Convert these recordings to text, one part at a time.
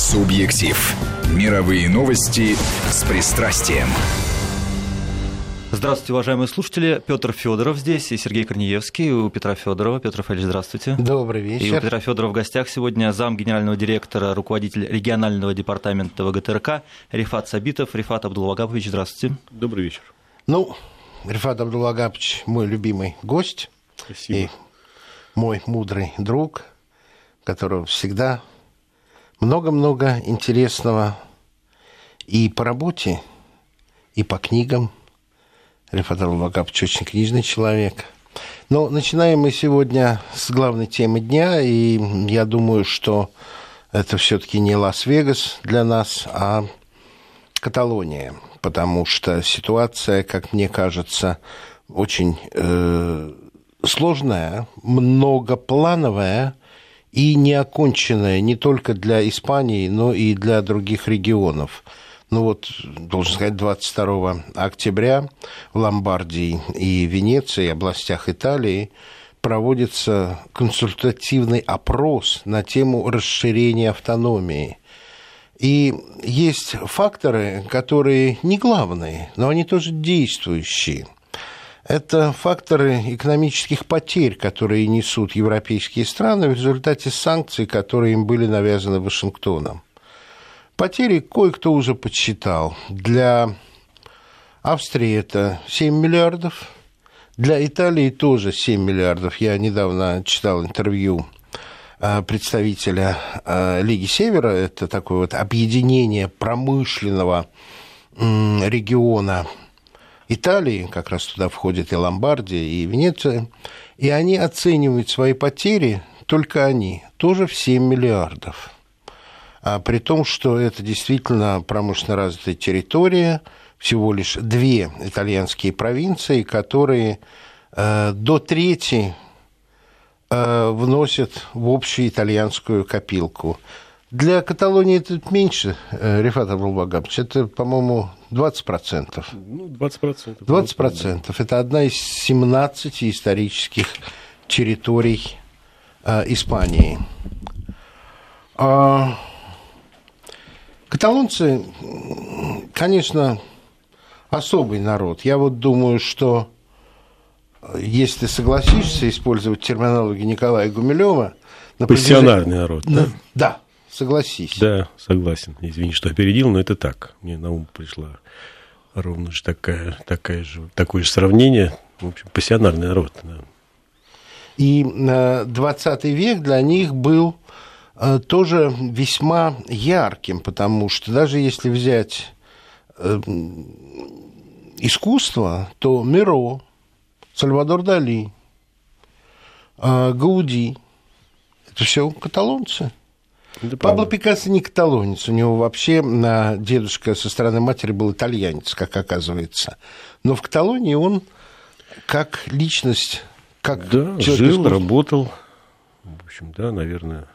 Субъектив. Мировые новости с пристрастием. Здравствуйте, уважаемые слушатели. Петр Федоров здесь и Сергей Корнеевский. У Петра Федорова. Петр Федорович, здравствуйте. Добрый вечер. И у Петра Федорова в гостях сегодня зам генерального директора, руководитель регионального департамента ВГТРК Рифат Сабитов. Рифат Абдулвагапович, здравствуйте. Добрый вечер. Ну, Рифат Абдулвагапович мой любимый гость. Спасибо. И мой мудрый друг, которого всегда много-много интересного и по работе, и по книгам. Рифат Абдулвагапович очень книжный человек. Но начинаем мы сегодня с главной темы дня, и я думаю, что это все-таки не Лас-Вегас для нас, а Каталония, потому что ситуация, как мне кажется, очень э, сложная, многоплановая и неоконченная не только для Испании, но и для других регионов. Ну вот, должен сказать, 22 октября в Ломбардии и Венеции, областях Италии, проводится консультативный опрос на тему расширения автономии. И есть факторы, которые не главные, но они тоже действующие – это факторы экономических потерь, которые несут европейские страны в результате санкций, которые им были навязаны Вашингтоном. Потери кое-кто уже подсчитал. Для Австрии это 7 миллиардов, для Италии тоже 7 миллиардов. Я недавно читал интервью э, представителя э, Лиги Севера, это такое вот объединение промышленного региона Италии, как раз туда входит и Ломбардия, и Венеция, и они оценивают свои потери, только они, тоже в 7 миллиардов. А при том, что это действительно промышленно развитая территория, всего лишь две итальянские провинции, которые э, до трети э, вносят в общую итальянскую копилку. Для Каталонии это меньше, э, Рифат Абулбагабович, это, по-моему, 20%. Ну, 20%. 20%. Это одна из 17 исторических территорий э, Испании. А, каталонцы, конечно, особый народ. Я вот думаю, что э, если ты согласишься использовать терминологию Николая Гумилева... Пассионарный народ. Да, да Согласись. Да, согласен. Извини, что опередил, но это так. Мне на ум пришла ровно же такая, такая же, такое же сравнение. В общем, пассионарный народ. Да. И 20 век для них был э, тоже весьма ярким, потому что даже если взять э, искусство, то Миро, Сальвадор Дали, э, Гауди, это все каталонцы. Да, Пабло Пикассо не каталонец, у него вообще дедушка со стороны матери был итальянец, как оказывается. Но в Каталонии он как личность, как да, жил, работал, в общем, да, наверное,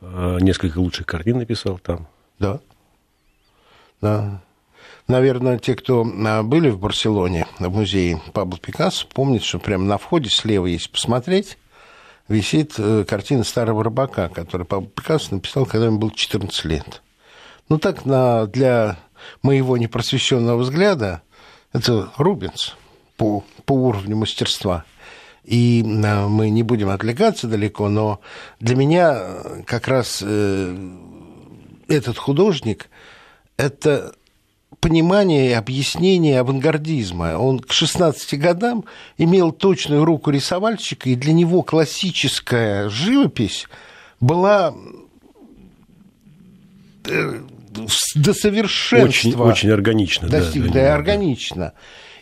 а, несколько лучших картин написал там. Да, да. Наверное, те, кто а, были в Барселоне, в музее Пабло Пикассо, помнят, что прямо на входе слева, если посмотреть, висит э, картина старого рыбака, которую Пикассо написал, когда ему было 14 лет. Ну, так на, для моего непросвещенного взгляда это Рубинс по, по уровню мастерства. И э, мы не будем отвлекаться далеко, но для меня э, как раз этот художник – это понимание и объяснение авангардизма. Он к 16 годам имел точную руку рисовальщика, и для него классическая живопись была э, до совершенства. Очень, очень органично. Достиг, да, да, органично.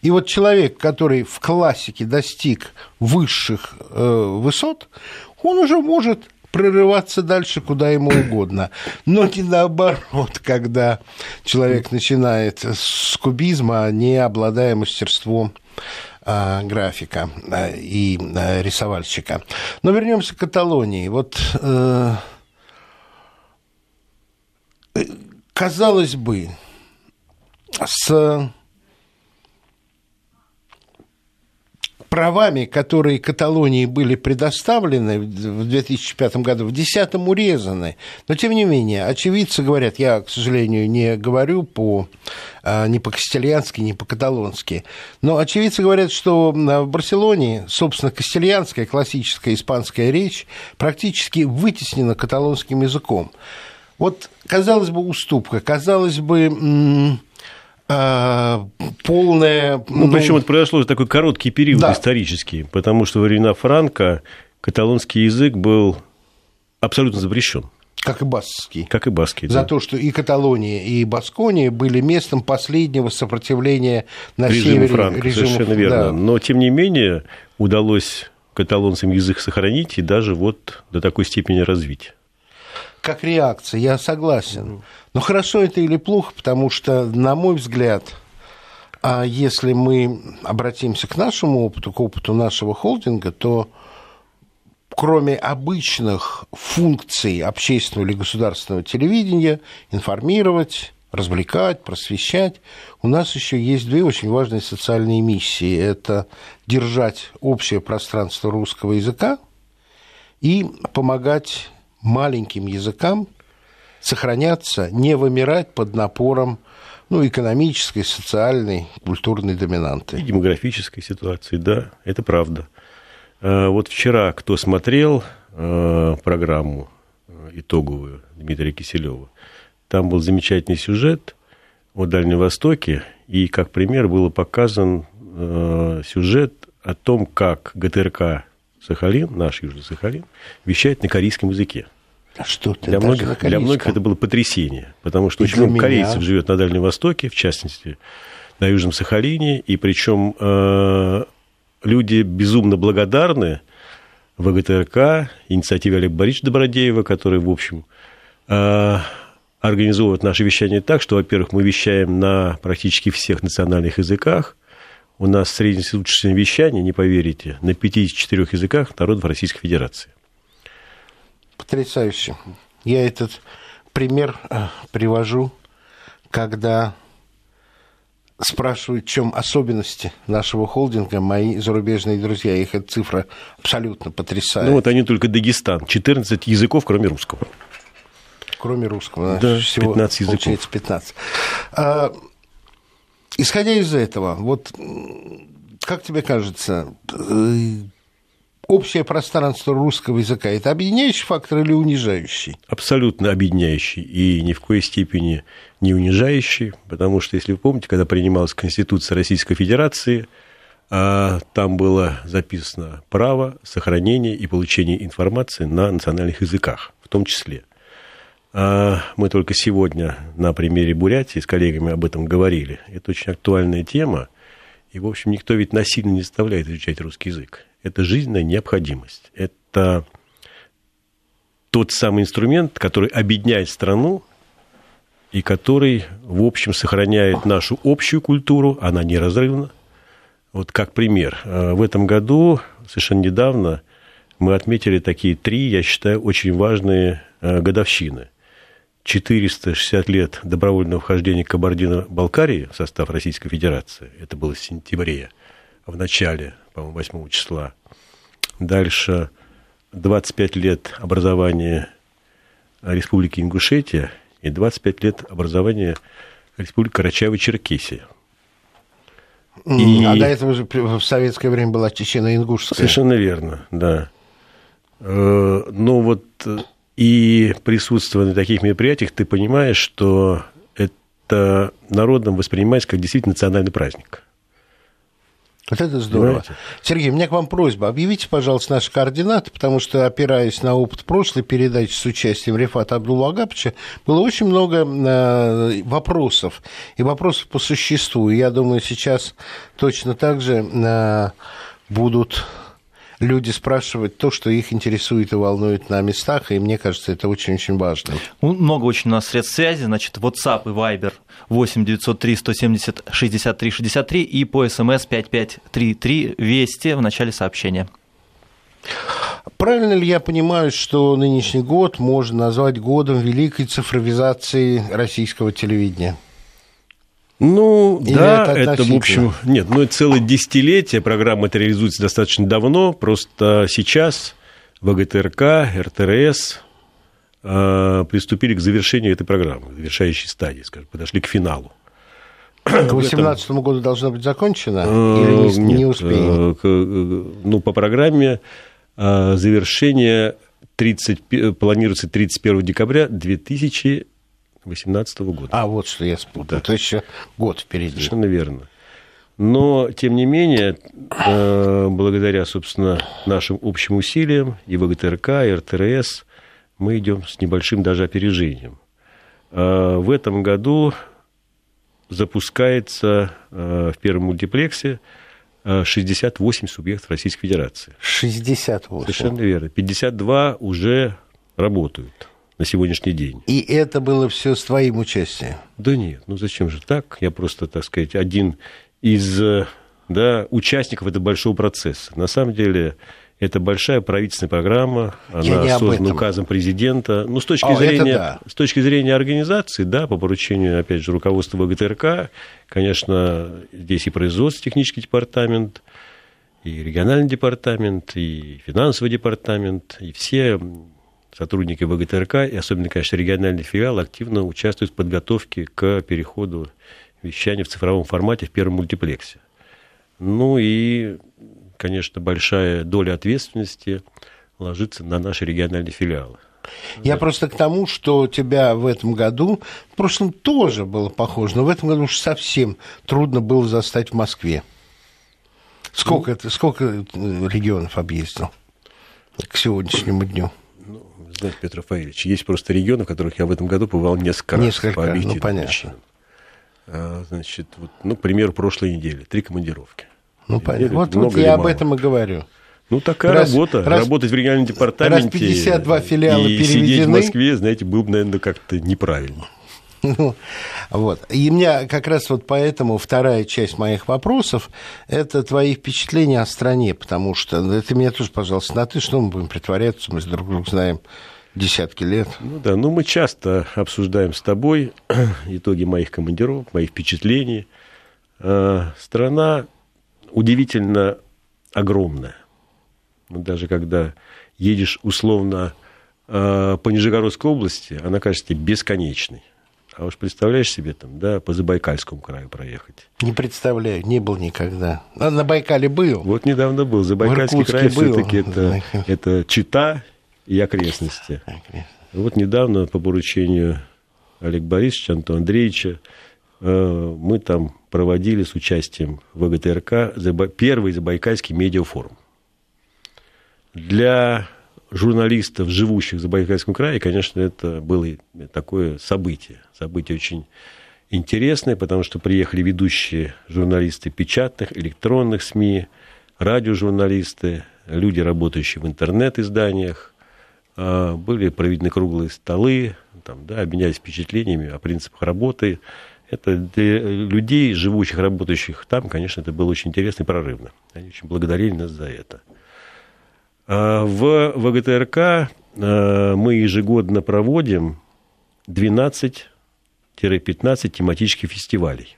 И вот человек, который в классике достиг высших э, высот, он уже может прорываться дальше куда ему угодно. Но не наоборот, когда человек начинает с кубизма, не обладая мастерством а, графика а, и а, рисовальщика. Но вернемся к Каталонии. Вот э, казалось бы, с правами, которые Каталонии были предоставлены в 2005 году, в 2010 урезаны. Но, тем не менее, очевидцы говорят, я, к сожалению, не говорю по, а, ни по-кастильянски, ни по-каталонски, но очевидцы говорят, что в Барселоне, собственно, кастильянская, классическая испанская речь практически вытеснена каталонским языком. Вот, казалось бы, уступка, казалось бы, а, полная... Ну, ну, причем это произошло такой короткий период да. исторический, потому что во времена Франка каталонский язык был абсолютно запрещен. Как и баскский. Как и баскский, За да. то, что и Каталония, и Баскония были местом последнего сопротивления на режиму севере. Франка, режиму, совершенно верно. Да. Но, тем не менее, удалось каталонцам язык сохранить и даже вот до такой степени развить как реакция, я согласен. Но хорошо это или плохо, потому что, на мой взгляд, а если мы обратимся к нашему опыту, к опыту нашего холдинга, то кроме обычных функций общественного или государственного телевидения, информировать, развлекать, просвещать, у нас еще есть две очень важные социальные миссии. Это держать общее пространство русского языка и помогать маленьким языкам сохраняться, не вымирать под напором ну, экономической, социальной, культурной доминанты. И демографической ситуации, да, это правда. А, вот вчера, кто смотрел а, программу а, итоговую Дмитрия Киселева, там был замечательный сюжет о Дальнем Востоке, и как пример был показан сюжет о том, как ГТРК Сахалин, наш Южный Сахалин, вещает на корейском языке. А что ты, для, многих, для многих это было потрясение, потому что и очень много меня... корейцев живет на Дальнем Востоке, в частности, на Южном Сахалине, и причем э, люди безумно благодарны ВГТРК, инициативе Олега Борисовича Добродеева, который, в общем, э, организовывает наше вещание так, что, во-первых, мы вещаем на практически всех национальных языках, у нас среднесуточное вещание, не поверите, на 54 языках народов Российской Федерации. Потрясающе. Я этот пример э, привожу, когда спрашивают, в чем особенности нашего холдинга, мои зарубежные друзья, их эта цифра абсолютно потрясает. Ну вот они только Дагестан, 14 языков, кроме русского. Кроме русского, да, всего 15 языков. Получается 15. А, исходя из этого, вот как тебе кажется, э, общее пространство русского языка – это объединяющий фактор или унижающий? Абсолютно объединяющий и ни в коей степени не унижающий, потому что, если вы помните, когда принималась Конституция Российской Федерации, а, там было записано право сохранения и получения информации на национальных языках, в том числе. А, мы только сегодня на примере Бурятии с коллегами об этом говорили. Это очень актуальная тема, и, в общем, никто ведь насильно не заставляет изучать русский язык это жизненная необходимость. Это тот самый инструмент, который объединяет страну и который, в общем, сохраняет нашу общую культуру, она неразрывна. Вот как пример. Э, в этом году, совершенно недавно, мы отметили такие три, я считаю, очень важные э, годовщины. 460 лет добровольного вхождения Кабардино-Балкарии в состав Российской Федерации. Это было в сентябре, в начале по-моему, 8 числа. Дальше 25 лет образования Республики Ингушетия и 25 лет образования Республики Карачаево-Черкесия. И... А до этого же в советское время была Чечено-Ингушская. Совершенно верно, да. Э, но вот и присутствуя на таких мероприятиях, ты понимаешь, что это народом воспринимается как действительно национальный праздник. Вот это здорово. Понимаете? Сергей, у меня к вам просьба. Объявите, пожалуйста, наши координаты, потому что, опираясь на опыт прошлой передачи с участием Рефата Абдулла Агапча, было очень много э, вопросов. И вопросов по существу. И я думаю, сейчас точно так же э, будут люди спрашивать то, что их интересует и волнует на местах, и мне кажется, это очень-очень важно. Ну, много очень у нас средств связи, значит, WhatsApp и Viber 8 903 170 63 63 и по СМС 5533 Вести в начале сообщения. Правильно ли я понимаю, что нынешний год можно назвать годом великой цифровизации российского телевидения? Ну, Или да, это это, в общем, нет, ну, это целое десятилетие, программа это реализуется достаточно давно, просто сейчас ВГТРК, РТРС э, приступили к завершению этой программы, завершающей стадии, скажем, подошли к финалу. К 2018 году должна быть закончена? Э, Или не, не нет, успеем? э, к- э, ну, по программе завершение 30, пи- планируется 31 декабря 2018 года. А, вот что я спутал. То еще год впереди. Совершенно верно. Но, тем не менее, э, благодаря, собственно, нашим общим усилиям и ВГТРК, и РТРС, мы идем с небольшим даже опережением. Э, В этом году запускается э, в первом мультиплексе э, 68 субъектов Российской Федерации. 68. Совершенно верно. 52 уже работают на сегодняшний день. И это было все с твоим участием? Да нет, ну зачем же так? Я просто, так сказать, один из э, да, участников этого большого процесса. На самом деле, это большая правительственная программа, Я она об создана указом президента. Ну, с точки, О, это зрения, да. с точки зрения организации, да, по поручению, опять же, руководства ВГТРК, конечно, здесь и производственный технический департамент, и региональный департамент, и финансовый департамент, и все сотрудники ВГТРК, и особенно, конечно, региональный филиал, активно участвуют в подготовке к переходу вещания в цифровом формате в первом мультиплексе. Ну и, конечно, большая доля ответственности ложится на наши региональные филиалы. Я просто к тому, что тебя в этом году, в прошлом тоже было похоже, но в этом году уж совсем трудно было застать в Москве. Сколько, это, сколько э, регионов объездил к сегодняшнему дню? Знаете, Петр Рафаэльевич, есть просто регионы, в которых я в этом году побывал несколько раз. Несколько, по ну, понятно. причинам. А, Значит, вот, ну, к примеру, прошлой недели. Три командировки. Ну, понятно. Вот, вот я об этом и говорю. Ну, такая Раз- работа. раз- Работать в региональном департаменте. 52 филиала и сидеть в переведены. Москве, знаете, было бы, наверное, как-то неправильно. Ну, вот. И меня как раз вот поэтому вторая часть моих вопросов – это твои впечатления о стране, потому что ну, ты меня тоже, пожалуйста, на «ты», что мы будем притворяться, мы друг друга знаем десятки лет. Ну да, ну мы часто обсуждаем с тобой итоги моих командировок, моих впечатлений. Э, Страна удивительно огромная. Даже когда едешь условно э, по Нижегородской области, она кажется бесконечной. А уж представляешь себе там, да, по Забайкальскому краю проехать. Не представляю, не был никогда. А на Байкале был. Вот недавно был. Забайкальский край все-таки это, это Чита и окрестности. Вот недавно по поручению Олега Борисовича, Антона Андреевича, э, мы там проводили с участием ВГТРК первый Забайкальский медиафорум. Для журналистов, живущих в Забайкальском крае, конечно, это было такое событие. Событие очень интересное, потому что приехали ведущие журналисты печатных, электронных СМИ, радиожурналисты, люди, работающие в интернет-изданиях, а, были проведены круглые столы, там, да, обменялись впечатлениями о принципах работы. Это для людей, живущих, работающих там, конечно, это было очень интересно и прорывно. Они очень благодарили нас за это. А В ВГТРК а, мы ежегодно проводим 12-15 тематических фестивалей.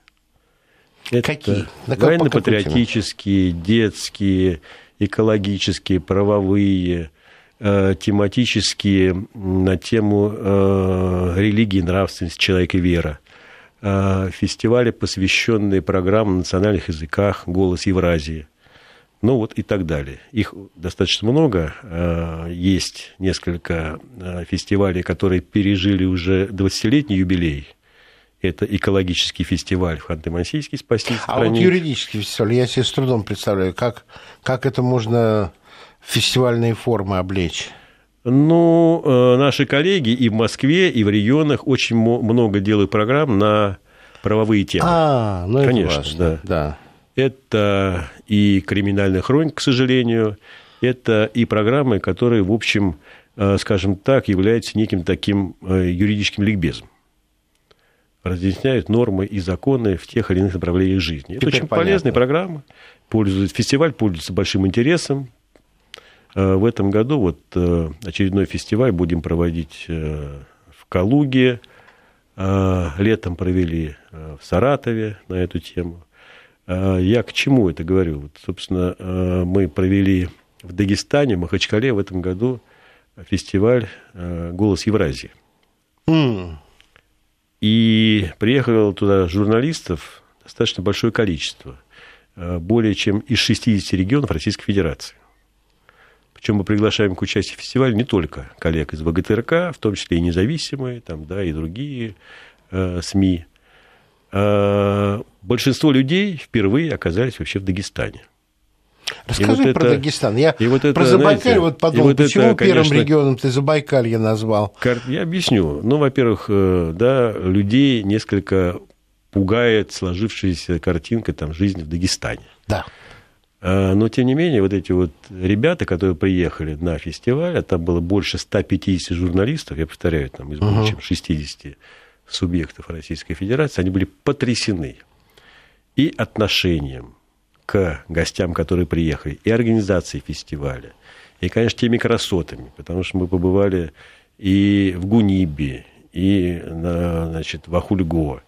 Это Какие? Военно-патриотические, детские, экологические, правовые, э, тематические на тему религии, нравственности, человека и вера. Фестивали, посвященные программам на национальных языках «Голос Евразии». Ну вот и так далее. Их достаточно много. Э, Есть несколько э, фестивалей, которые пережили уже 20-летний юбилей. Это экологический фестиваль в Ханты-Мансийске «Спасти А вот страницу». юридический фестиваль, я себе с трудом представляю, как, как это можно фестивальные формы облечь. Ну, э, наши коллеги и в Москве, и в регионах очень много делают программ на правовые темы. А, ну Конечно, это важно. да. да. Это и криминальная хроника, к сожалению, это и программы, которые, в общем, э, скажем так, являются неким таким э, юридическим ликбезом. Разъясняют нормы и законы в тех или иных направлениях жизни. Это Теперь очень понятно. полезная программа. Пользуется, фестиваль пользуется большим интересом. Э, В этом году вот э, очередной фестиваль будем проводить э, в Калуге. летом провели в Саратове на эту тему. Я к чему это говорю? Вот, собственно, мы провели в Дагестане, в Махачкале в этом году фестиваль «Голос Евразии». Mm. И приехало туда журналистов достаточно большое количество, более чем из 60 регионов Российской Федерации. Причем мы приглашаем к участию в фестивале не только коллег из ВГТРК, в том числе и независимые, там, да, и другие э, СМИ. Э, большинство людей впервые оказались вообще в Дагестане. Расскажи вот про это, Дагестан. Я и вот это, про Забайкалье знаете, вот подумал, вот почему это, первым конечно, регионом ты Забайкалье назвал? Я объясню. Ну, во-первых, э, да, людей несколько пугает сложившаяся картинка там, жизни в Дагестане. Да. А, но, тем не менее, вот эти вот ребята, которые приехали на фестиваль, а там было больше 150 журналистов, я повторяю, там из более чем 60 субъектов Российской Федерации, они были потрясены и отношением к гостям, которые приехали, и организацией фестиваля, и, конечно, теми красотами, потому что мы побывали и в Гунибе, и на, значит, в Ахульго,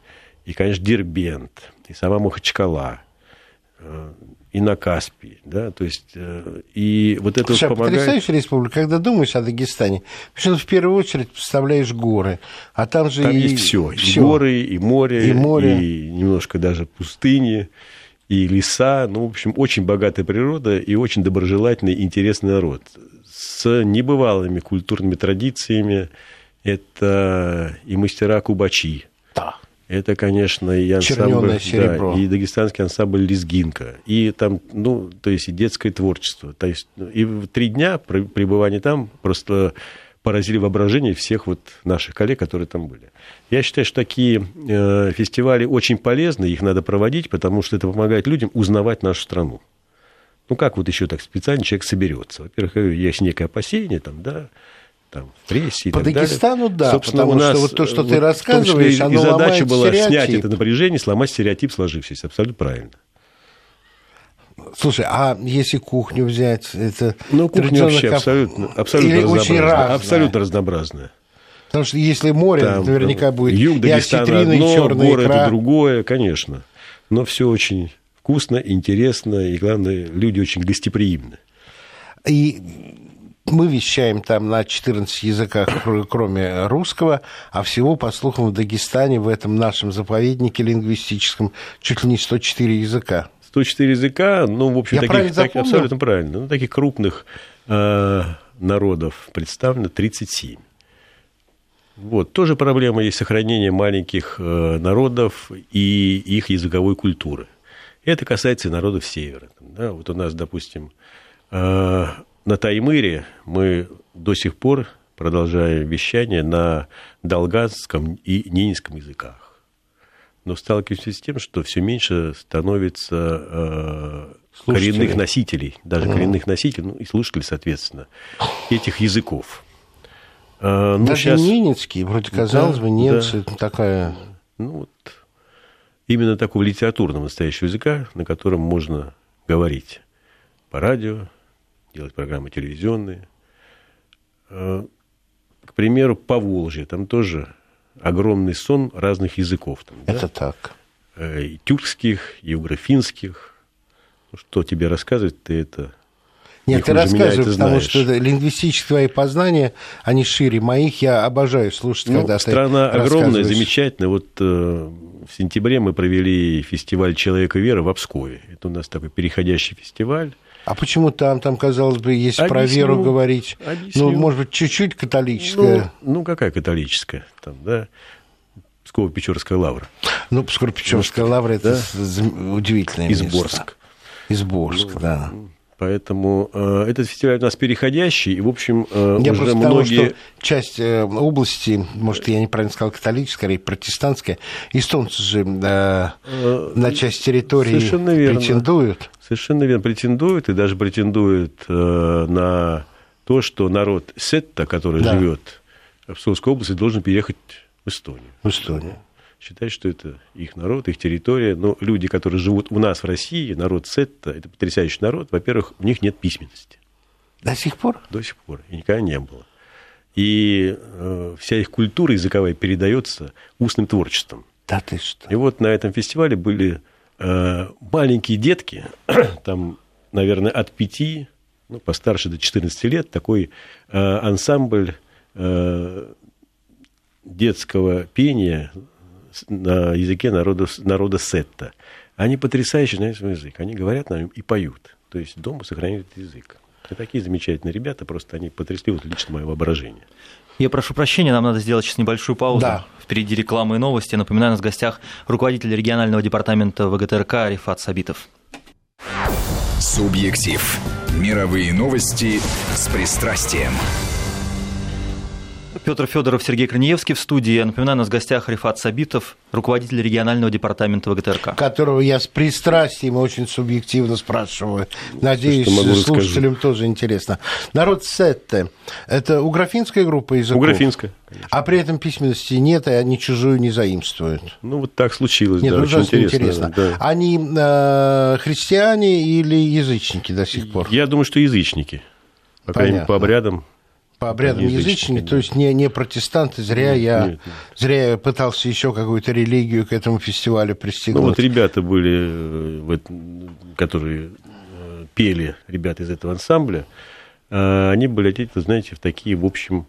и, конечно, Дербент, и сама Махачкала, э, и на Каспии, да, то есть, э, и вот это Слушай, вот помогает... потрясающая республика, когда думаешь о Дагестане, почему в первую очередь представляешь горы, а там же там и... есть все, и горы, и море, и море, и немножко даже пустыни, и леса, ну, в общем, очень богатая природа и очень доброжелательный, интересный народ. С небывалыми культурными традициями, это и мастера кубачи, да это, конечно, и ансамбль, да, и дагестанский ансамбль «Лезгинка», и там, ну, то есть и детское творчество. То есть ну, и в три дня пребывания там просто поразили воображение всех вот наших коллег, которые там были. Я считаю, что такие э, фестивали очень полезны, их надо проводить, потому что это помогает людям узнавать нашу страну. Ну, как вот еще так специально человек соберется? Во-первых, есть некое опасение, там, да, там, в прессе и По так Дагестану, далее. да, Собственно, потому у нас, что вот то, что ты рассказываешь, оно и задача была стереотип. снять это напряжение, сломать стереотип сложившийся. Абсолютно правильно. Слушай, а если кухню взять, это ну кухня вообще кап... абсолютно, абсолютно Или разнообразная, очень разная. абсолютно разнообразная. Потому что если море, там, наверняка будет юг Дагестана одно, черная горы икра. это другое, конечно. Но все очень вкусно, интересно и главное люди очень гостеприимны. И мы вещаем там на 14 языках, кроме русского, а всего, по слухам, в Дагестане, в этом нашем заповеднике лингвистическом, чуть ли не 104 языка. 104 языка, ну, в общем, Я таких, так, абсолютно правильно. Ну, таких крупных э, народов представлено 37. Вот, тоже проблема есть сохранение маленьких э, народов и их языковой культуры. Это касается и народов Севера. Да? Вот у нас, допустим, э, на Таймыре мы до сих пор продолжаем вещание на долгазском и ненецком языках. Но сталкиваемся с тем, что все меньше становится э, коренных носителей, даже mm. коренных носителей, ну и слушателей, соответственно, этих языков. Э, ну, даже сейчас... ненецкий, вроде казалось да, бы, немцы да. такая... Ну вот, именно такого литературного настоящего языка, на котором можно говорить по радио, делать программы телевизионные. Э, к примеру, по Волжье, там тоже огромный сон разных языков. Там, Это да? так. Э, и тюркских, евграфинских. Ну, что тебе рассказывать, ты это нет, ты рассказывай, потому знаешь. что лингвистические твои познания, они шире моих, я обожаю слушать, ну, когда страна ты огромная, замечательная. Вот э, в сентябре мы провели фестиваль «Человека веры» в Обскове. Это у нас такой переходящий фестиваль. А почему там, там, казалось бы, если объясню, про веру говорить, объясню. ну, может быть, чуть-чуть католическая? Ну, ну, какая католическая? Там, да, Псково-Печорская лавра. Ну, Псково-Печорская лавра – это да? удивительное место. Изборск. Изборск, ну, да. Поэтому э, этот фестиваль у нас переходящий, и, в общем, э, я уже многие... Того, что часть э, области, может, я неправильно сказал, католическая, скорее протестантская, эстонцы же э, э, на часть территории претендуют. Совершенно верно, претендуют, и даже претендуют э, на то, что народ Сетта, который да. живет в Псковской области, должен переехать в Эстонию. В Эстонию считать, что это их народ, их территория. Но люди, которые живут у нас в России, народ Сетта, это потрясающий народ. Во-первых, у них нет письменности. До сих пор? До сих пор. И никогда не было. и э, вся их культура языковая передается устным творчеством. Да ты что? И вот на этом фестивале были э, маленькие детки, там, наверное, от пяти, ну, постарше до 14 лет, такой э, ансамбль э, детского пения на языке народа, народа сетта. Они потрясающе знают свой язык. Они говорят на нем и поют. То есть дома сохраняют язык. И такие замечательные ребята, просто они потрясли вот лично мое воображение. Я прошу прощения, нам надо сделать сейчас небольшую паузу. Да. Впереди рекламы и новости. Напоминаю, у нас в гостях руководитель регионального департамента ВГТРК Рифат Сабитов. Субъектив. Мировые новости с пристрастием. Петр Федоров, Сергей Краниевский в студии. Я напоминаю, у нас в гостях Рифат Сабитов, руководитель регионального департамента ВГТРК. Которого я с пристрастием очень субъективно спрашиваю. Надеюсь, могу слушателям тоже интересно. Народ Сетте – это уграфинская группа языков? Уграфинская, конечно. А при этом письменности нет, и они чужую не заимствуют? Ну, вот так случилось, Нет, да, ну очень интересно. интересно. да. Они э, христиане или язычники до сих пор? Я думаю, что язычники. По крайней мере, по обрядам. По обрядам да. то есть не, не протестанты, зря я, нет, нет. зря я пытался еще какую-то религию к этому фестивалю Ну, пристегнуть. вот ребята были, э, в эт- которые э, пели, ребята из этого ансамбля, э, они были одеты, вы знаете, в такие, в общем,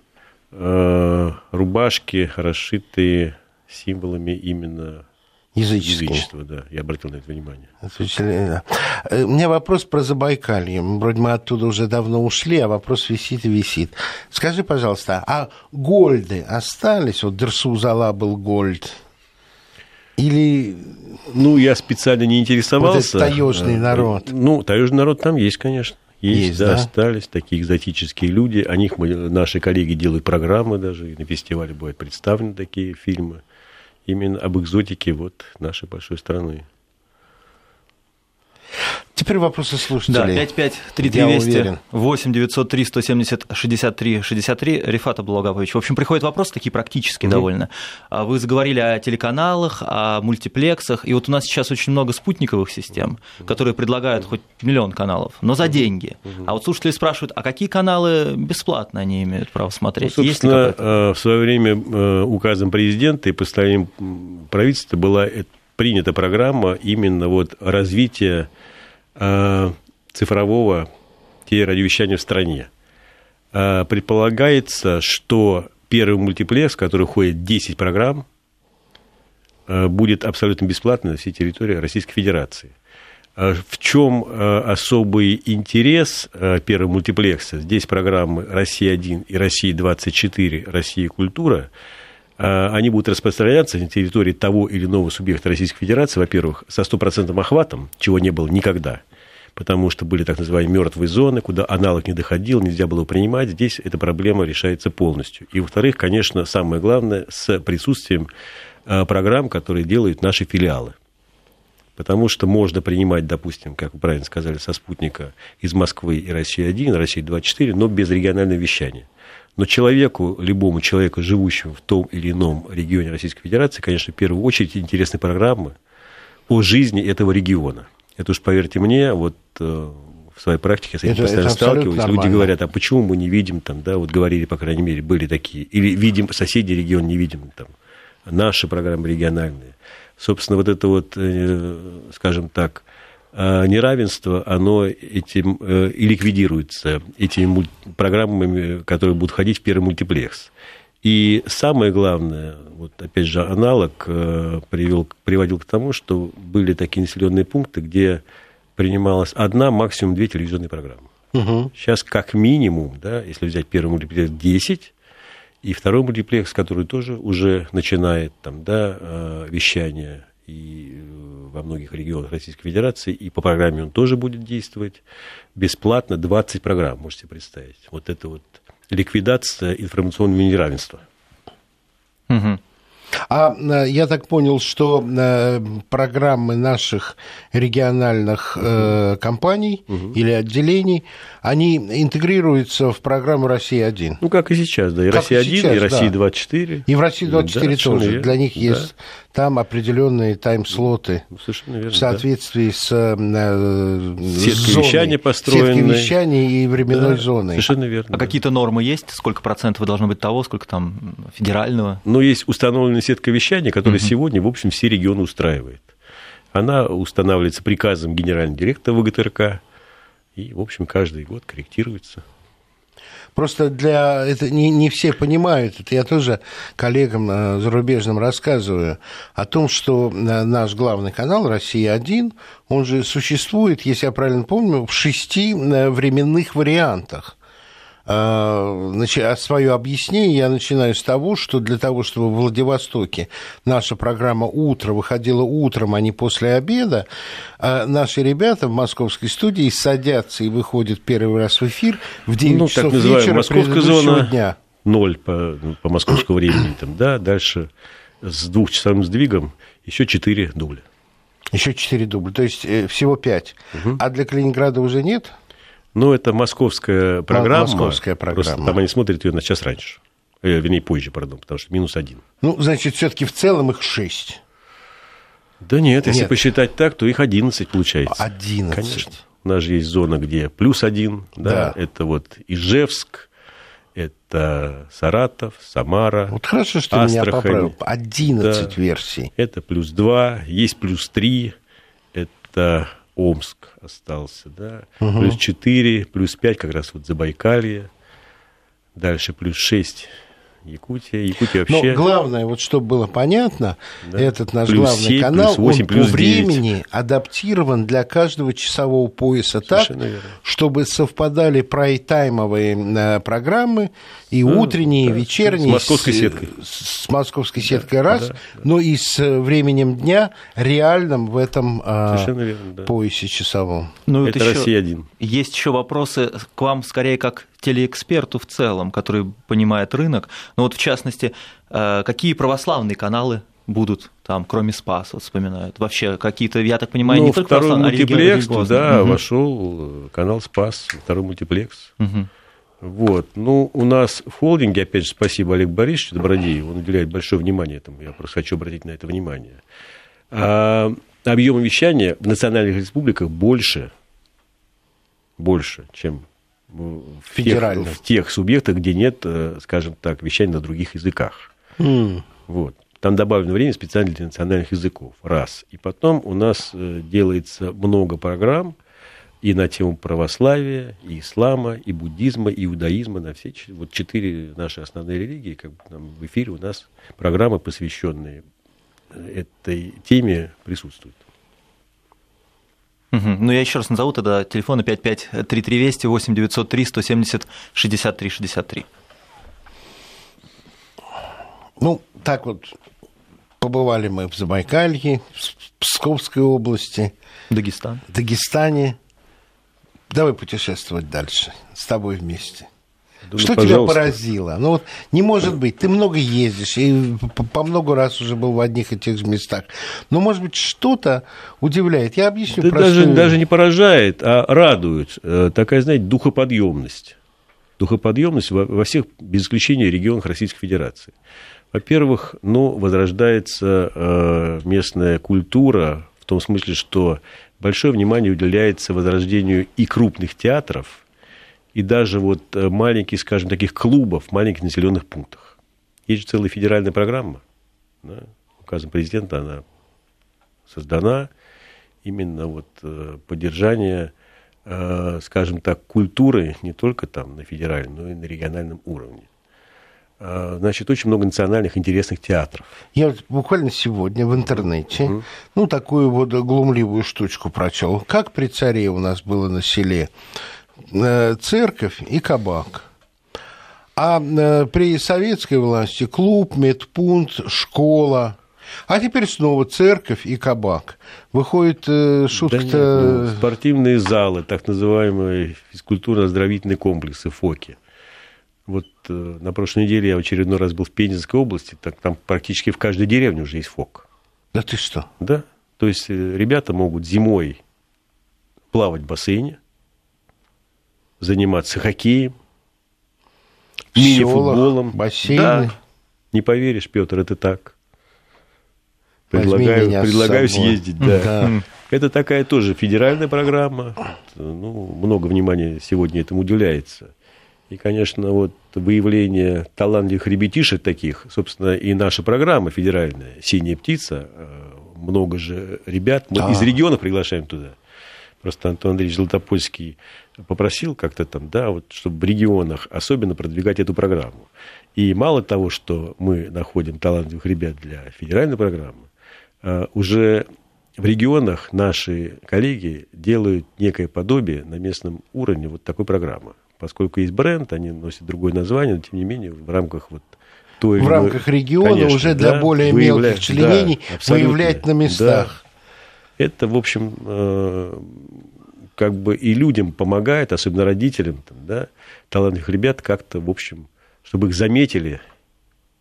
рубашки, расшитые символами именно Языческие. язычества, да, я обратил на это внимание. Э, У меня вопрос про Забайкалье. Вроде мы оттуда уже давно ушли, а вопрос висит и висит. Скажи, пожалуйста, а гольды остались? Вот Дерсу Зала был гольд. Или Ну, я специально не интересовался. Вот этот таежный Э, народ. Ну, таежный народ там есть, конечно. Есть, Есть, да, да? остались такие экзотические люди. О них мы, наши коллеги делают программы даже, и на фестивале бывают представлены такие фильмы. Именно об экзотике вот нашей большой страны. Теперь вопросы Да, слушателей. 553320 уверен. 8 903 170 63 63 Рифат Абдулагапович. В общем, приходят вопросы такие практические довольно. А Вы заговорили о телеканалах, о мультиплексах, и вот у нас сейчас очень много спутниковых систем, которые предлагают хоть миллион каналов, но за деньги. А вот слушатели спрашивают, а какие каналы бесплатно они имеют право Ну, смотреть? Ли собственно, э, в свое время э, указом президента и постановлением правительства была э, принята программа именно вот развития цифрового телерадиовещания в стране. Э, Предполагается, что первый мультиплекс, в который входит 10 программ, э, будет абсолютно бесплатно на всей территории Российской Федерации. В чем э, особый интерес э, первого мультиплекса? Здесь программы «Россия-1» и «Россия-24», «Россия культура». Э, Они будут распространяться на территории того или иного субъекта Российской Федерации, во-первых, со стопроцентным охватом, чего не было никогда, потому что были так называемые мертвые зоны, куда аналог не доходил, нельзя было принимать. Здесь эта проблема решается полностью. И, во-вторых, конечно, самое главное, с присутствием э, программ, которые делают наши филиалы. Потому что можно принимать, допустим, как вы правильно сказали, со спутника из Москвы и России-1, России-24, но без регионального вещания. Но человеку, любому человеку, живущему в том или ином регионе Российской Федерации, конечно, в первую очередь интересны программы о жизни этого региона. Это уж поверьте мне, вот э, в своей практике я с этим Это- постоянно это сталкиваюсь. Люди нормально. говорят, а почему мы не видим там, да, вот говорили, по крайней мере, были такие, или видим соседний регион, не видим там, наши программы региональные. Собственно, вот это вот, э, скажем так, неравенство, оно этим э, и ликвидируется этими программами, которые будут входить в первый мультиплекс. И самое главное, вот опять же аналог э, привел, приводил к тому, что были такие населенные пункты, где принималась одна, максимум две телевизионные программы. Мгм. Сейчас как минимум, да, если взять первый мультиплекс 10, и второй мультиплекс, который тоже уже начинает там, да, э, вещание и э, во многих регионах Российской Федерации, и по программе он тоже будет действовать бесплатно 20 программ, можете представить. Вот это вот ликвидация информационного неравенства. Мгм. А э, я так понял, что э, программы наших региональных компаний или отделений, они интегрируются в программу «Россия-1». Ну, как и сейчас, да, и Как и Россия-1, и сейчас, да. Россия-24. И в России 24 Да, тоже. Для них Да. есть там определенные тайм-слоты Ну, Совершенно верно. в соответствии с э, Сеткой зоной, вещания построенной. сеткой вещания и да. временной Да, зоной. Совершенно верно. А да. какие-то нормы есть? Сколько процентов должно быть того, сколько там федерального? Но есть установленная сетка вещания, которая сегодня, в общем, все регионы устраивает. Она устанавливается приказом генерального директора ВГТРК, и, в общем, каждый год корректируется. Просто для это не, не все понимают. Это я тоже коллегам э, зарубежным рассказываю о том, что э, наш главный канал Россия-1, он же существует, если я правильно помню, в шести э, временных вариантах. А, Значит, а свое объяснение я начинаю с того, что для того, чтобы в Владивостоке наша программа «Утро» выходила утром, а не после обеда, а наши ребята в московской студии садятся и выходят первый раз в эфир в 9 ну, часов так вечера московская зона, дня. ноль по, по московскому времени, там, да, дальше с двухчасовым сдвигом еще четыре дубля. Еще 4 дубля, то есть э, всего 5. А для Калининграда уже нет? Ну, это московская программа. московская Просто программа. там они смотрят ее на час раньше. Э, вернее, позже, пардон, потому что минус один. Ну, значит, все-таки в целом их 6. Да нет, если Нет. посчитать так, то их 11 получается. 11. Конечно. У нас же есть зона, где плюс один, да, Да. это вот Ижевск, это Саратов, Самара, Вот хорошо, что меня Астрахань. поправил. 11 Да. версий. это плюс два, есть плюс три, это Омск остался, да, плюс четыре, плюс пять как раз вот Забайкалье, дальше плюс шесть Якутия, Якутия Но вообще... главное, вот чтобы было понятно, Да. этот наш Плюс главный семь, канал, плюс восемь, он плюс по девять. времени адаптирован для каждого часового пояса так, Совершенно верно. чтобы совпадали прайм-таймовые э, программы и утренние, и да, вечерние. с московской сеткой. С, с московской сеткой раз, да, но и с временем дня реальным в этом э, Совершенно верно, да. поясе часовом. Ну, это ещё Россия один. Есть еще вопросы к вам скорее как телеэксперту в целом, который понимает рынок. Но вот в частности, э, какие православные каналы будут там, кроме Спас, вот вспоминают? Вообще какие-то, я так понимаю, ну, не только второй а мультиплекс, религиозные. туда Мгм. вошел канал Спас, второй мультиплекс. Мгм. Вот. Ну, у нас в холдинге, опять же, спасибо Олег Борисовичу Добродееву, он уделяет большое внимание этому, я просто хочу обратить на это внимание. А, объемы вещания в национальных республиках больше, больше, чем в Федеральных. тех, в тех субъектах, где нет, э, скажем так, вещания на других языках. М. Вот. Там добавлено время специально для национальных языков. Раз. И потом у нас э, делается много программ и на тему православия, и ислама, и буддизма, и иудаизма, на все вот четыре наши основные религии, как бы там в эфире у нас программы, посвященные э, этой теме, присутствуют. Мгм. Ну, я еще раз назову тогда телефоны 553320 8 903 170 63 63. Ну, так вот, побывали мы в Забайкалье, в Псковской области, Дагестан. Дагестане. Давай путешествовать дальше с тобой вместе. Думаю, Что тебя пожалуйста. поразило? Ну вот не может быть, ты много ездишь, и по, по много раз уже был в одних и тех же местах. Но, может быть, что-то удивляет. Я объясню Да простую даже, даже не поражает, а радует. Э, Такая, знаете, духоподъемность. Духоподъемность во, во всех, без исключения, регионах Российской Федерации. Во-первых, ну, возрождается э, местная культура в том смысле, что большое внимание уделяется возрождению и крупных театров, и даже вот э, маленьких, скажем, таких клубов маленьких населенных пунктах. Есть же целая федеральная программа, да, указом президента она создана, именно вот э, поддержание, э, скажем так, культуры не только там на федеральном, но и на региональном уровне. А, Значит, очень много национальных интересных театров. Я вот буквально сегодня в интернете, ну, такую вот глумливую штучку прочел. Как при царе у нас было на селе церковь и кабак. А э, при советской власти клуб, медпункт, школа. А теперь снова церковь и кабак. Выходит, э, Да нет, ну, спортивные залы, так называемые физкультурно-оздоровительные комплексы ФОКи. Вот э, на прошлой неделе я в очередной раз был в Пензенской области, так там практически в каждой деревне уже есть ФОК. Да ты что? Да. То есть э, ребята могут зимой плавать в бассейне, заниматься хоккеем, мини-футболом. бассейны. Да. Не поверишь, Петр, это так. Предлагаю, предлагаю съездить, да. да. Это такая тоже федеральная программа. Ну, много внимания сегодня этому уделяется. И, конечно, вот выявление талантливых ребятишек таких, собственно, и наша программа федеральная «Синяя птица», э, много же ребят, мы а. из регионов приглашаем туда. Просто Антон Андреевич Златопольский попросил как-то там, да, вот, чтобы в регионах особенно продвигать эту программу. И мало того, что мы находим талантливых ребят для федеральной программы, э, уже в регионах наши коллеги делают некое подобие на местном уровне вот такой программы. Поскольку есть бренд, они носят другое название, но тем не менее в рамках вот той в рамках региона конечно, уже для да, более мелких членений да, выявлять на местах. Да. Это, в общем, э, как бы и людям помогает, особенно родителям, там, да, талантливых ребят как-то, в общем, чтобы их заметили,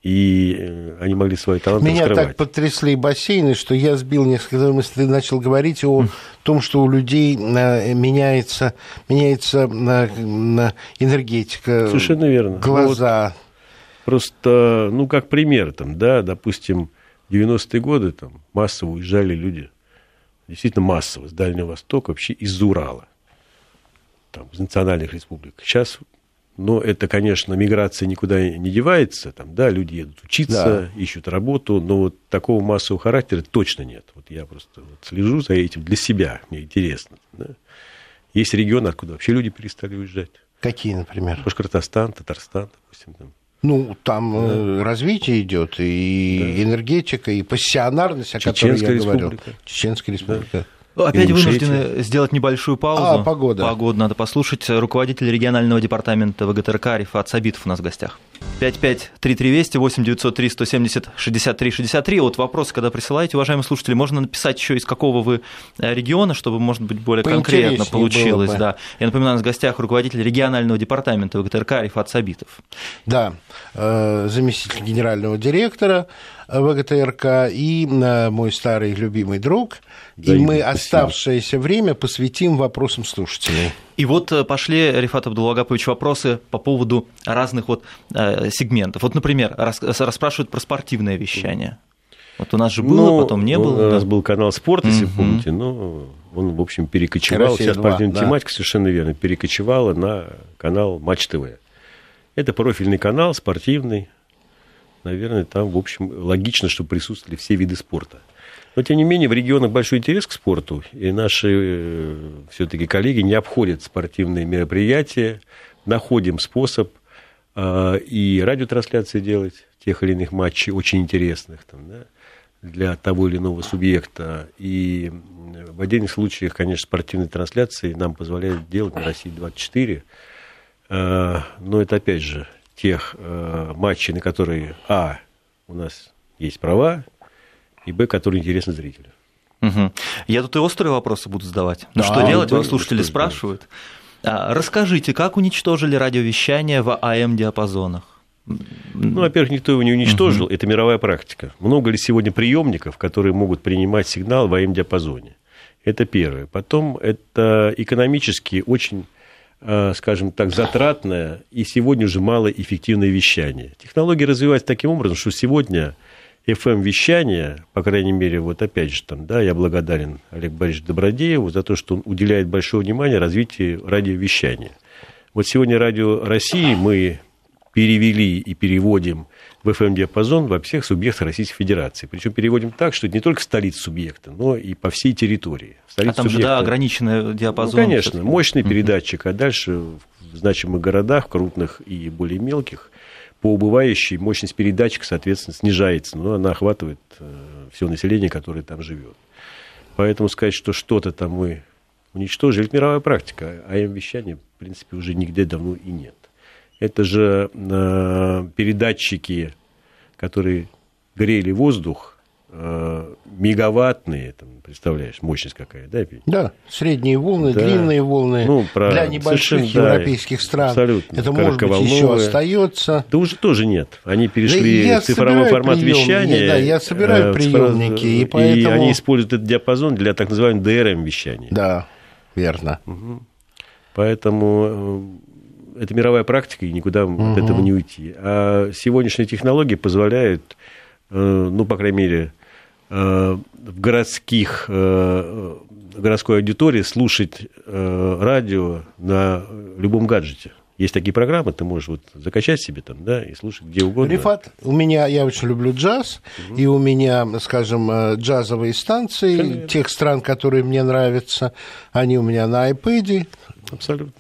и э, они могли свои таланты Меня раскрывать. так потрясли бассейны, что я сбил несколько мыслей, ты начал говорить о том, что у людей э, меняется, меняется энергетика. Совершенно верно. Глаза. Ну, вот просто, ну, как пример, там, да, допустим, 90-е годы там массово уезжали люди, действительно массово, с Дальнего Востока, вообще из Урала, там, из национальных республик. Сейчас но это, конечно, миграция никуда не девается. Там, да, люди едут учиться, да. ищут работу, но вот такого массового характера точно нет. Вот я просто вот слежу за этим для себя, мне интересно. Да. Есть регионы, откуда вообще люди перестали уезжать. Какие, например? Башкортостан, Татарстан, допустим. Там. Ну, там да. Э, развитие идет, и да. энергетика, и пассионарность, о Чеченская которой я республика. говорил. Чеченская республика. Да. Опять вынуждены сделать небольшую паузу. А, погода. Погоду надо послушать. Руководитель регионального департамента ВГТРК Рифат Сабитов у нас в гостях. 553320 8903 170 63 63. Вот вопрос, когда присылаете, уважаемые слушатели, можно написать еще из какого вы э, региона, чтобы, может быть, более конкретно получилось. Да. Я напоминаю, у нас в гостях руководитель регионального департамента ВГТРК Рифат Сабитов. Да, э, заместитель генерального директора ВГТРК и э, мой старый любимый друг. Да, и мы спасибо. оставшееся время посвятим вопросам слушателей. И вот э, пошли, Рифат Абдуллагапович, вопросы по поводу разных вот э, сегментов. Вот, например, рас, расспрашивают про спортивное вещание. Вот у нас же было, ну, потом не было. У нас был канал «Спорт», если угу. помните, но он, в общем, перекочевал. Вся спортивная да. тематика, совершенно верно, перекочевала на канал «Матч ТВ». Это профильный канал, спортивный, наверное, там, в общем, логично, что присутствовали все виды спорта. Но, тем не менее, в регионах большой интерес к спорту, и наши э, все-таки коллеги не обходят спортивные мероприятия, находим способ э, и радиотрансляции делать тех или иных матчей, очень интересных там, да, для того или иного субъекта. И в отдельных случаях, конечно, спортивные трансляции нам позволяют делать на России 24. Э, но это, опять же, тех э, матчей, на которые, а, у нас есть права, и, б, которые интересны зрителю. Угу. Я тут и острые вопросы буду задавать. Ну, да, что делать, да, слушатели спрашивают. А, расскажите, как уничтожили радиовещание в АМ-диапазонах? Ну, во-первых, никто его не уничтожил, угу. это мировая практика. Много ли сегодня приемников, которые могут принимать сигнал в АМ-диапазоне? Это первое. Потом это экономически очень скажем так, затратное и сегодня уже малоэффективное вещание. Технологии развиваются таким образом, что сегодня FM-вещание, по крайней мере, вот опять же там, да, я благодарен Олегу Борисовичу Добродееву за то, что он уделяет большое внимание развитию радиовещания. Вот сегодня Радио России мы перевели и переводим в FM-диапазон во всех субъектах Российской Федерации. Причем переводим так, что это не только столица субъекта, но и по всей территории. Столица а там субъекта... же, да, ограниченный диапазон. Ну, конечно, мощный передатчик, а дальше в значимых городах, крупных и более мелких, по убывающей мощность передатчика, соответственно, снижается, но она охватывает э, все население, которое там живет. Поэтому сказать, что что-то там мы уничтожили, это мировая практика, а АМ-вещания, в принципе, уже нигде давно и нет. Это же э, передатчики, которые грели воздух, э, мегаваттные, там, представляешь, мощность какая, да? Да, средние волны, да. длинные волны. Ну, про... Для небольших европейских да, стран абсолютно. это, может быть, еще остается. Да уже тоже нет. Они перешли да в цифровой формат приемники, вещания. Да, я собираю э, приемники, цифро... и поэтому... И они используют этот диапазон для так называемого DRM-вещания. Да, верно. Угу. Поэтому э, это мировая практика, и никуда угу. от этого не уйти. А сегодняшние технологии позволяют, э, ну, по крайней мере, в городских, в городской аудитории слушать радио на любом гаджете. Есть такие программы, ты можешь вот закачать себе там, да, и слушать где угодно. Рифат, у меня, я очень люблю джаз, угу. и у меня, скажем, э, джазовые станции Конечно. тех стран, которые мне нравятся, они у меня на iPad. Абсолютно.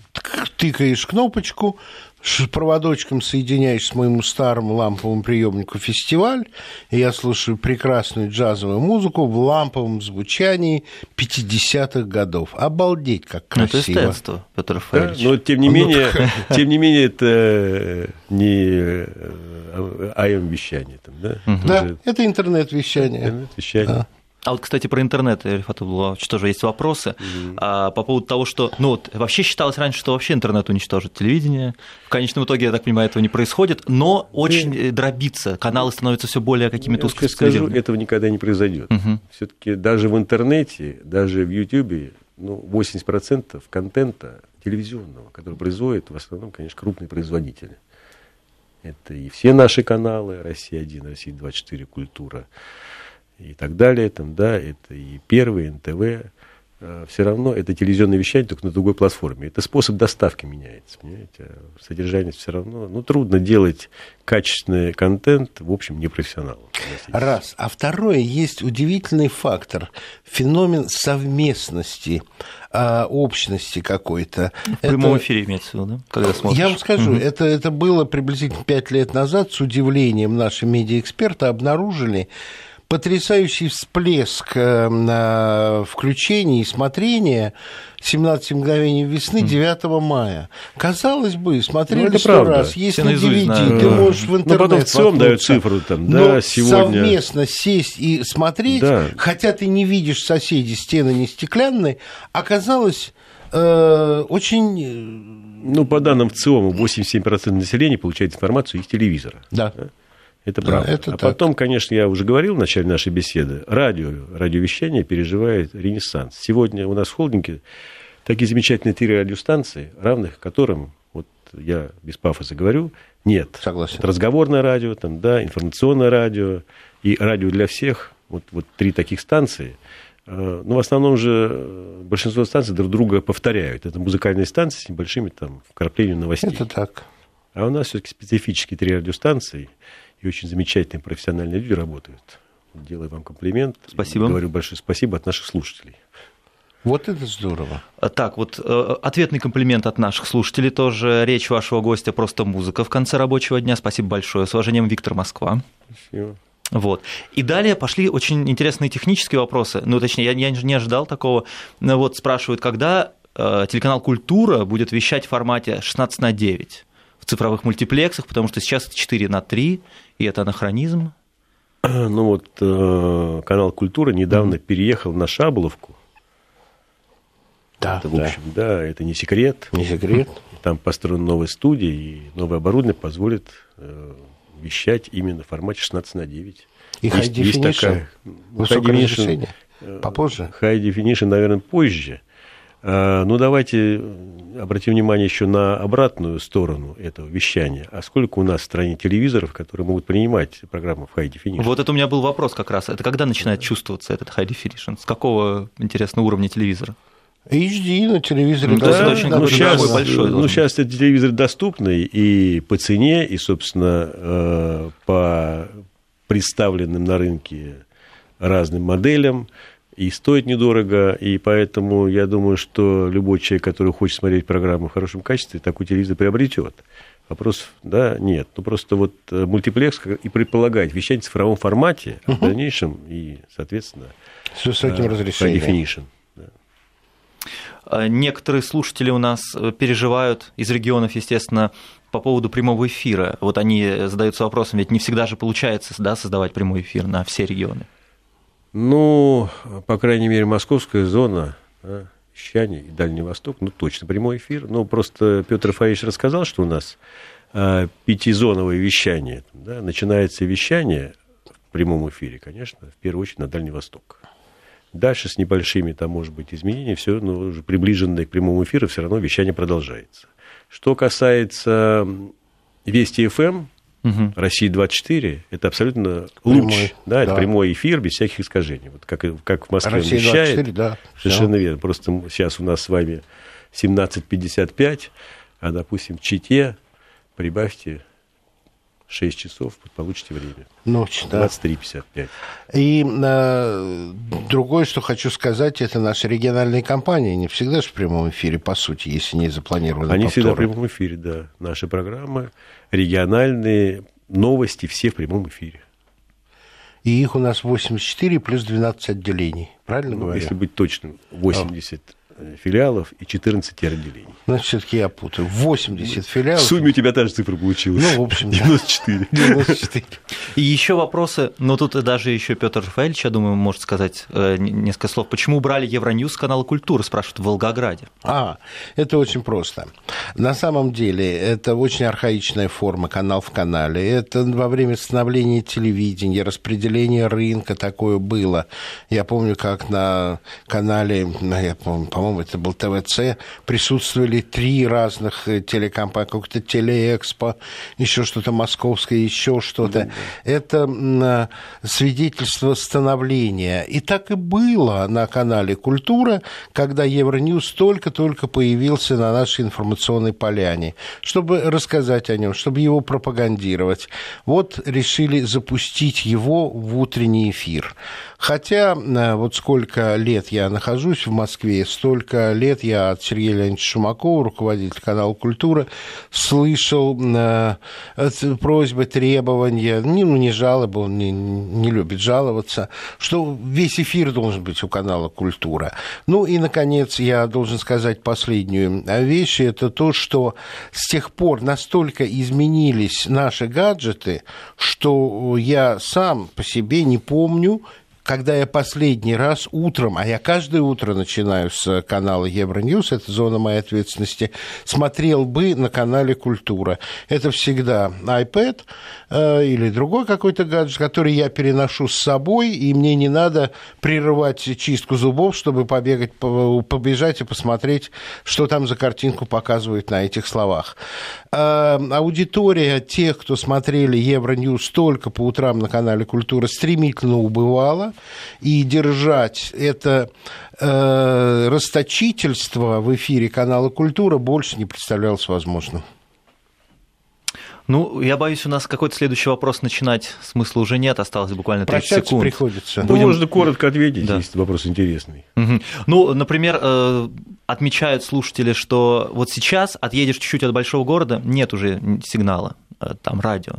Тыкаешь кнопочку, с проводочком соединяюсь с моему старому ламповому приемнику «Фестиваль», и я слушаю прекрасную джазовую музыку в ламповом звучании 50-х годов. Обалдеть, как красиво. Ну, это эстетство, Петр Рафаэльевич. Да, но тем не, менее, тем не менее, это э, не АМ-вещание. Да, угу. да это интернет-вещание. Интернет-вещание. Да. А вот, кстати, про интернет, Рифат Абдуллович, тоже есть вопросы mm-hmm. а, по поводу того, что, ну вот, вообще считалось раньше, что вообще интернет уничтожит телевидение. В конечном итоге, я так понимаю, этого не происходит, но очень mm-hmm. дробится, каналы становятся все более какими-то узкоспециализированными. скажу, этого никогда не произойдет. Mm-hmm. Все-таки даже в интернете, даже в Ютьюбе, ну, 80% контента телевизионного, который производит в основном, конечно, крупные производители. Это и все наши каналы, Россия-1, Россия-24, Культура, и так далее, там, да, это и первый, НТВ, а, все равно это телевизионное вещание, только на другой платформе. Это способ доставки меняется, понимаете? А содержание все равно. Ну, трудно делать качественный контент, в общем, непрофессионалам. Раз. А второе, есть удивительный фактор, феномен совместности, а, общности какой-то. В прямом это... эфире имеется в виду, да? Когда смотришь. Я вам скажу, угу. это, это было приблизительно пять лет назад, с удивлением наши медиаэксперты обнаружили, потрясающий всплеск э, включения и смотрения 17 мгновений весны 9 мая. Казалось бы, смотрели ну, сто раз, есть Все на DVD, знаю. ты можешь в интернет Ну, потом в целом дают цифру там, да, сегодня. совместно сесть и смотреть, да. хотя ты не видишь соседей, стены не стеклянные, оказалось э, очень... Э, ну, по данным в ЦИОМа, 87% населения получает информацию из телевизора. Да. да? Это правда. Да, это а так. потом, конечно, я уже говорил в начале нашей беседы, радио, радиовещание переживает ренессанс. Сегодня у нас в холдинге такие замечательные три радиостанции, равных которым, вот я без пафоса говорю, нет. Согласен. Это разговорное радио, там, да, информационное радио и радио для всех. Вот, вот три таких станции. Э, ну, в основном же большинство станций друг друга повторяют. Это музыкальные станции с небольшими там вкраплениями новостей. Это так. А у нас все-таки специфические три радиостанции – и очень замечательные профессиональные люди работают. Делаю вам комплимент. Спасибо. Говорю большое спасибо от наших слушателей. Вот это здорово. А, так, вот э, ответный комплимент от наших слушателей тоже. Речь вашего гостя просто музыка в конце рабочего дня. Спасибо большое. С уважением, Виктор Москва. Спасибо. Вот. И далее пошли очень интересные технические вопросы. Ну, точнее, я, я не ожидал такого. Ну, вот спрашивают, когда э, телеканал «Культура» будет вещать в формате 16 на 9 в цифровых мультиплексах, потому что сейчас это 4 на 3, и это анахронизм. Ну вот э, канал Культура недавно mm-hmm. переехал на Шаболовку. Да, это, в да. общем, да, это не секрет. Не секрет. Там построена новая студия, и новое оборудование позволит э, вещать именно в формате 16 на 9. И есть, high definition, есть такая, высокое high definition, э, попозже? High definition, наверное, позже. А, ну, давайте обратим внимание еще на обратную сторону этого вещания. А сколько у нас в стране телевизоров, которые могут принимать программу в High Definition? Вот это у меня был вопрос как раз. Это когда начинает чувствоваться этот High Definition? С какого, интересно, уровня телевизора? HD на телевизоре. Да, да, очень ну, сейчас, большой ну, сейчас этот телевизор доступный и по цене, и, собственно, э, по представленным на рынке разным моделям и стоит недорого, и поэтому я думаю, что любой человек, который хочет смотреть программу в хорошем качестве, такой телевизор приобретет. Вопрос, да, нет. Ну, просто вот э, мультиплекс и предполагает вещание в цифровом формате, а в дальнейшем и, соответственно, с высоким э, разрешением. А некоторые слушатели у нас э, переживают из регионов, естественно, по поводу прямого эфира. Вот они задаются вопросом, ведь не всегда же получается да, создавать прямой эфир на все регионы. Ну, по крайней мере, московская зона, да, Щане и Дальний Восток, ну, точно прямой эфир. Ну, просто Петр Рафаевич рассказал, что у нас а, пятизоновое вещание. Да, начинается вещание в прямом эфире, конечно, в первую очередь на Дальний Восток. Дальше с небольшими, там, может быть, изменениями, все ну, уже приближенное к прямому эфиру, все равно вещание продолжается. Что касается Вести ФМ, Угу. Россия 24 это абсолютно прямой, луч, да, да, это прямой эфир без всяких искажений. Вот как, как в Москве Россия вещает. 24, да. Совершенно верно. Просто сейчас у нас с вами 17.55, а, допустим, в Чите прибавьте 6 часов, получите время. Ночь, да. 23.55. И э, другое, что хочу сказать, это наши региональные компании. Не всегда же в прямом эфире, по сути, если не запланированы Они повторы. всегда в прямом эфире, да. Наши программы, региональные новости, все в прямом эфире. И их у нас 84 плюс 12 отделений. Правильно ну, говорю? Если быть точным, 80 филиалов и 14 отделений. Значит, все-таки я путаю. 80 филиалов. В сумме у тебя та же цифра получилась. Ну, в общем, 94. 94. И еще вопросы, но тут даже еще Петр Рафаэльевич, я думаю, может сказать э, несколько слов. Почему убрали Евроньюз с канала «Культура», спрашивают в Волгограде? А, это очень просто. На самом деле, это очень архаичная форма, канал в канале. Это во время становления телевидения, распределения рынка такое было. Я помню, как на канале, я помню, по-моему, это был ТВЦ, присутствовали три разных э, телекомпании, какой-то Телеэкспо, еще что-то московское, еще что-то. Это э, свидетельство становления. И так и было на канале «Культура», когда Евроньюз только-только появился на нашей информационной поляне, чтобы рассказать о нем, чтобы его пропагандировать. Вот решили запустить его в утренний эфир. Хотя э, вот сколько лет я нахожусь в Москве, столько лет я от Сергея Леонидовича Шумакова, руководителя канала «Культура», слышал э, просьбы, требования, не, ну, не жалобы, он не, не любит жаловаться, что весь эфир должен быть у канала «Культура». Ну и, наконец, я должен сказать последнюю вещь, это то, что с тех пор настолько изменились наши гаджеты, что я сам по себе не помню когда я последний раз утром, а я каждое утро начинаю с канала Евроньюз, это зона моей ответственности, смотрел бы на канале Культура. Это всегда iPad э, или другой какой-то гаджет, который я переношу с собой, и мне не надо прерывать чистку зубов, чтобы побегать, побежать и посмотреть, что там за картинку показывают на этих словах. Э, аудитория тех, кто смотрели Евроньюз только по утрам на канале Культура, стремительно убывала и держать это э, расточительство в эфире канала «Культура» больше не представлялось возможным. Ну, я боюсь, у нас какой-то следующий вопрос начинать смысла уже нет, осталось буквально 30 Прощаться секунд. приходится. Ну, Будем... можно коротко ответить, да. если вопрос интересный. Угу. Ну, например, э, отмечают слушатели, что вот сейчас отъедешь чуть-чуть от большого города, нет уже сигнала, э, там радио.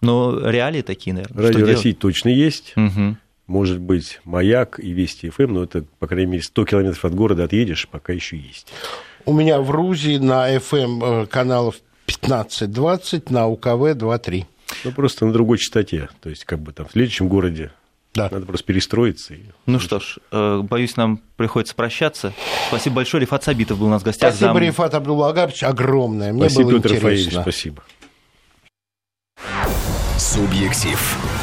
Но реалии такие, наверное. Радио России точно есть. Угу может быть, Маяк и Вести ФМ, но это, по крайней мере, 100 километров от города отъедешь, пока еще есть. У меня в Рузи на FM э, каналов 15-20, на УКВ 2-3. Ну, просто на другой частоте. То есть, как бы там в следующем городе да. Надо просто перестроиться. И... Ну что ж, э, боюсь, нам приходится прощаться. Спасибо большое. Рифат Сабитов был у нас в гостях. Спасибо, зам... Рифат Абдуллагарович, огромное. Мне спасибо, было Петр интересно. Рафаэльевич, спасибо. Субъектив.